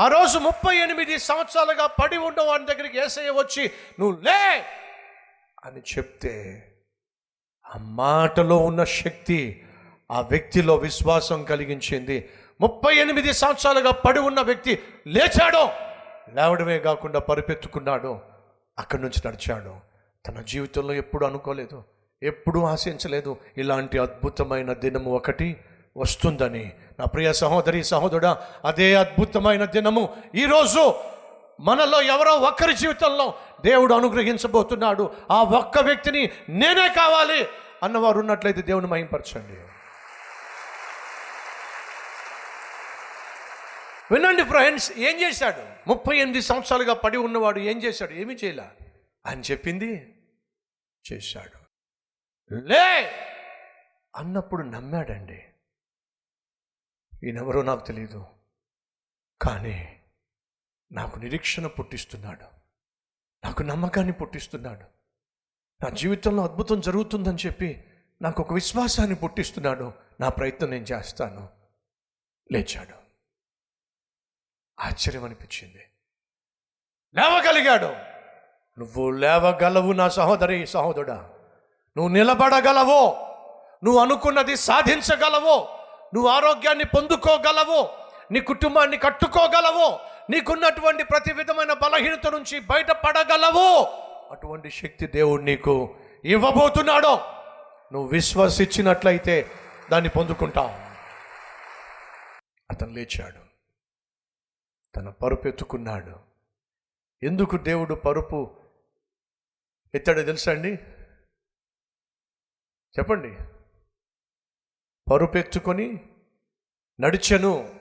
ఆ రోజు ముప్పై ఎనిమిది సంవత్సరాలుగా పడి ఉన్న వాడి దగ్గరికి ఏసయ్య వచ్చి నువ్వు లే! అని చెప్తే ఆ మాటలో ఉన్న శక్తి ఆ వ్యక్తిలో విశ్వాసం కలిగించింది. ముప్పై ఎనిమిది సంవత్సరాలుగా పడి ఉన్న వ్యక్తి లేచాడు. లేవడమే కాకుండా పరిపెత్తుకున్నాడు. అక్కడి నుంచి నడిచాడు. తన జీవితంలో ఎప్పుడు అనుకోలేదు. ఎప్పుడూ ఆశించలేదు. ఇలాంటి అద్భుతమైన దినము ఒకటి వస్తుందని. నా ప్రియ సహోదరి సహోదరుడా అదే అద్భుతమైన దినము. ఈరోజు మనలో ఎవరో ఒక్కరి జీవితంలో దేవుడు అనుగ్రహించబోతున్నాడు. ఆ ఒక్క వ్యక్తిని నేనే కావాలి అన్నవారు ఉన్నట్లయితే దేవుని మహింపరచండి. వినండి ఫ్రెండ్స్ ఏం చేశాడు? ముప్పై ఎనిమిది సంవత్సరాలుగా పడి ఉన్నవాడు ఏం చేశాడు? ఏమీ చేయలే. అని చెప్పింది చేశాడు. లే! అన్నప్పుడు నమ్మాడండి. ఈయనెవరో నాకు తెలియదు కానీ నాకు నిరీక్షణ పుట్టిస్తున్నాడు. నాకు నమ్మకాన్ని పుట్టిస్తున్నాడు. నా జీవితంలో అద్భుతం జరుగుతుందని చెప్పి నాకు ఒక విశ్వాసాన్ని పుట్టిస్తున్నాడు. నా ప్రయత్నం నేను చేస్తాను. లేచాడు. ఆశ్చర్యం అనిపించింది. లేవగలిగాడు. నువ్వు లేవగలవు నా సహోదరి సహోదరుడా. నువ్వు నిలబడగలవో. నువ్వు అనుకున్నది సాధించగలవో. నువ్వు ఆరోగ్యాన్ని పొందుకోగలవు నీ కుటుంబాన్ని కట్టుకోగలవు నీకున్నటువంటి ప్రతి విధమైన బలహీనత నుంచి బయటపడగలవు అటువంటి శక్తి దేవుడు నీకు ఇవ్వబోతున్నాడో. నువ్వు విశ్వసించినట్లయితే దాన్ని పొందుకుంటావు. అతను లేచాడు. తన పరుపు ఎత్తుకున్నాడు. ఎందుకు దేవుడు పరుపు ఎత్తాడో తెలుసా అండి? చెప్పండి. పరుపు ఎత్తుకొని నడిచెను.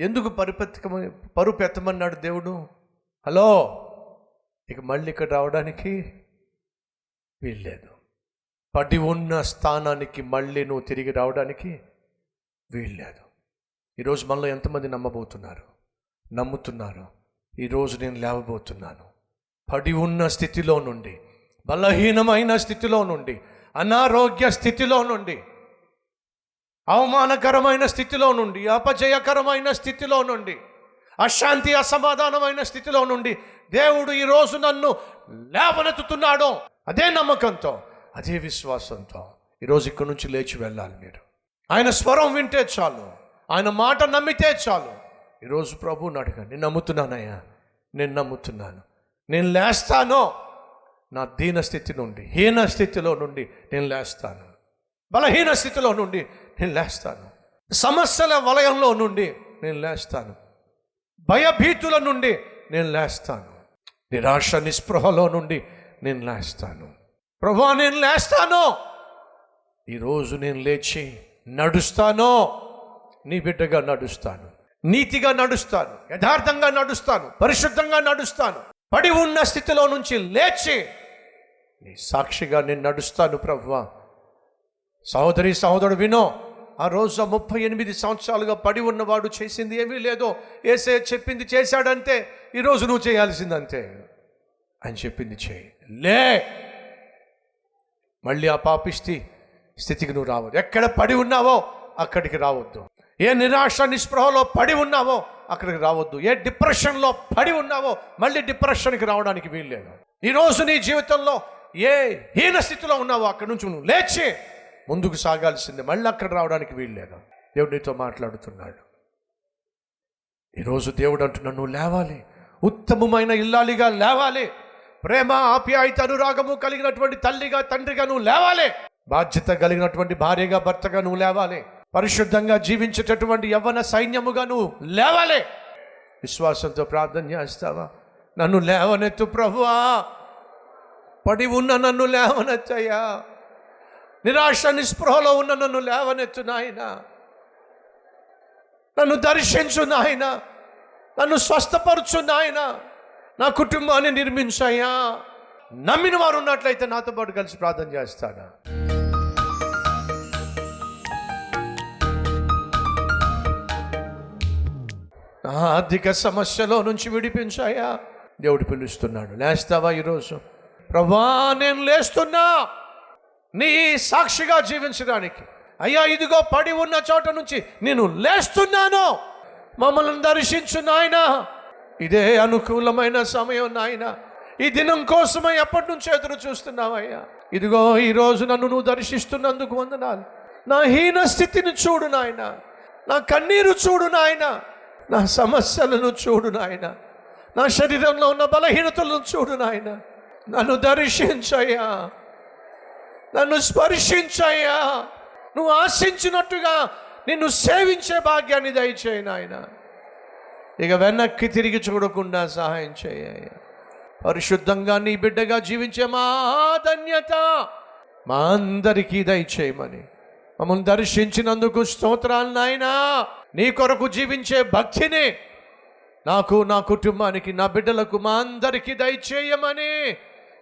ఎందుకు పరుపెత్తమని పరుపు ఎత్తమన్నాడు దేవుడు? హలో? ఇక మళ్ళీ ఇక్కడ రావడానికి వీల్లేదు. పడి ఉన్న స్థానానికి మళ్ళీ నువ్వు తిరిగి రావడానికి వీల్లేదు. ఈరోజు మనలో ఎంతమంది నమ్మబోతున్నారు? నమ్ముతున్నారు. ఈరోజు నేను లేవబోతున్నాను. పడి ఉన్న స్థితిలో నుండి బలహీనమైన స్థితిలో నుండి అనారోగ్య స్థితిలో నుండి అవమానకరమైన స్థితిలో నుండి అపజయకరమైన స్థితిలో నుండి అశాంతి అసమాధానమైన స్థితిలో నుండి దేవుడు ఈరోజు నన్ను లేవనెత్తుతున్నాడు అదే నమ్మకంతో అదే విశ్వాసంతో ఈరోజు ఇక్కడి నుంచి లేచి వెళ్ళాలి మీరు. ఆయన స్వరం వింటే చాలు ఆయన మాట నమ్మితే చాలు. ఈరోజు ప్రభువుని అడగండి నేను నమ్ముతున్నానయ్యా నేను నమ్ముతున్నాను. నేను లేస్తాను నా దీన స్థితి నుండి హీన స్థితిలో నుండి నేను లేస్తాను. బలహీన స్థితిలో నుండి నేను లేస్తాను. సమస్యల వలయంలో నుండి నేను లేస్తాను. భయభీతుల నుండి నేను లేస్తాను. నిరాశ నిస్పృహలో నుండి నేను లేస్తాను. ప్రభా నేను లేస్తాను. ఈరోజు నేను లేచి నడుస్తాను. నీ బిడ్డగా నడుస్తాను. నీతిగా నడుస్తాను. యథార్థంగా నడుస్తాను. పరిశుద్ధంగా నడుస్తాను. పడి ఉన్న స్థితిలో నుంచి లేచి నీ సాక్షిగా నేను నడుస్తాను ప్రభువా సహోదరి సహోదరుడు వినో. ఆ రోజు ముప్పై ఎనిమిది సంవత్సరాలుగా పడి ఉన్నవాడు చేసింది ఏమీ లేదో ఏసే చెప్పింది చేశాడంతే ఈరోజు నువ్వు చేయాల్సిందంతే అని చెప్పింది చేయి. లే! మళ్ళీ ఆ పాపిష్టి స్థితికి నువ్వు రావద్దు. ఎక్కడ పడి ఉన్నావో అక్కడికి రావద్దు. ఏ నిరాశ నిస్పృహలో పడి ఉన్నావో అక్కడికి రావద్దు. ఏ డిప్రెషన్లో పడి ఉన్నావో మళ్ళీ డిప్రెషన్కి రావడానికి వీల్లేదు. ఈరోజు నీ జీవితంలో ఏ హీన స్థితిలో ఉన్నావో అక్కడి నుంచి నువ్వు లేచి ముందుకు సాగాల్సిందే. మళ్ళీ అక్కడ రావడానికి వీల్లేదు. దేవుడు నీతో మాట్లాడుతున్నాడు. ఈరోజు దేవుడు అంటున్నాడు నువ్వు లేవాలి. ఉత్తమమైన ఇల్లాలిగా లేవాలి. ప్రేమ ఆప్యాయత అనురాగము కలిగినటువంటి తల్లిగా తండ్రిగా నువ్వు లేవాలి. బాధ్యత కలిగినటువంటి భార్యగా భర్తగా నువ్వు లేవాలి. పరిశుద్ధంగా జీవించేటటువంటి యవ్వన సైన్యముగా నువ్వు లేవాలి. విశ్వాసంతో ప్రార్థన చేస్తావా? నన్ను లేవనెత్తు ప్రభువా. పడి ఉన్న నన్ను లేవనెత్తయ్యా. నిరాశ నిస్పృహలో ఉన్న నన్ను లేవనెత్తు నాయన. నన్ను దర్శించు నాయన. నన్ను స్వస్థపరచు నాయన. నా కుటుంబాన్ని నిర్మించాయా నమ్మిన వారు ఉన్నట్లయితే నాతో పాటు కలిసి ప్రార్థన చేస్తాడా? నా ఆర్థిక సమస్యలో నుంచి విడిపించాయా దేవుడు పిలుస్తున్నాడు. లేస్తావా ఈరోజు? ప్రభా నేను లేస్తున్నా. నీ సాక్షిగా జీవించడానికి. అయ్యా ఇదిగో పడి ఉన్న చోట నుంచి నేను లేస్తున్నాను. మమ్మల్ని దర్శించు నాయన. ఇదే అనుకూలమైన సమయం నాయన. ఈ దినం కోసమే ఎప్పటి నుంచి ఎదురు చూస్తున్నావయ్యా. ఇదిగో ఈ రోజు నన్ను నువ్వు దర్శిస్తున్నందుకు వందనాలు. నా హీన స్థితిని చూడు నాయన. నా కన్నీరు చూడు నాయన. నా సమస్యలను చూడు నాయన. నా శరీరంలో ఉన్న బలహీనతలను చూడు నాయన. నన్ను దర్శించయ్యా. నన్ను స్పర్శించయ్యా. నువ్వు ఆశించినట్టుగా నిన్ను సేవించే భాగ్యాన్ని దయచేయి నాయన. ఇక వెనక్కి తిరిగి చూడకుండా సహాయం చేయ పరిశుద్ధంగా నీ బిడ్డగా జీవించే మా ధన్యత మా అందరికీ దయచేయమని. మమ్మల్ని దర్శించినందుకు స్తోత్రాలు నాయనా. నీ కొరకు జీవించే భక్తిని నాకు నా కుటుంబానికి నా బిడ్డలకు మా అందరికీ దయచేయమని.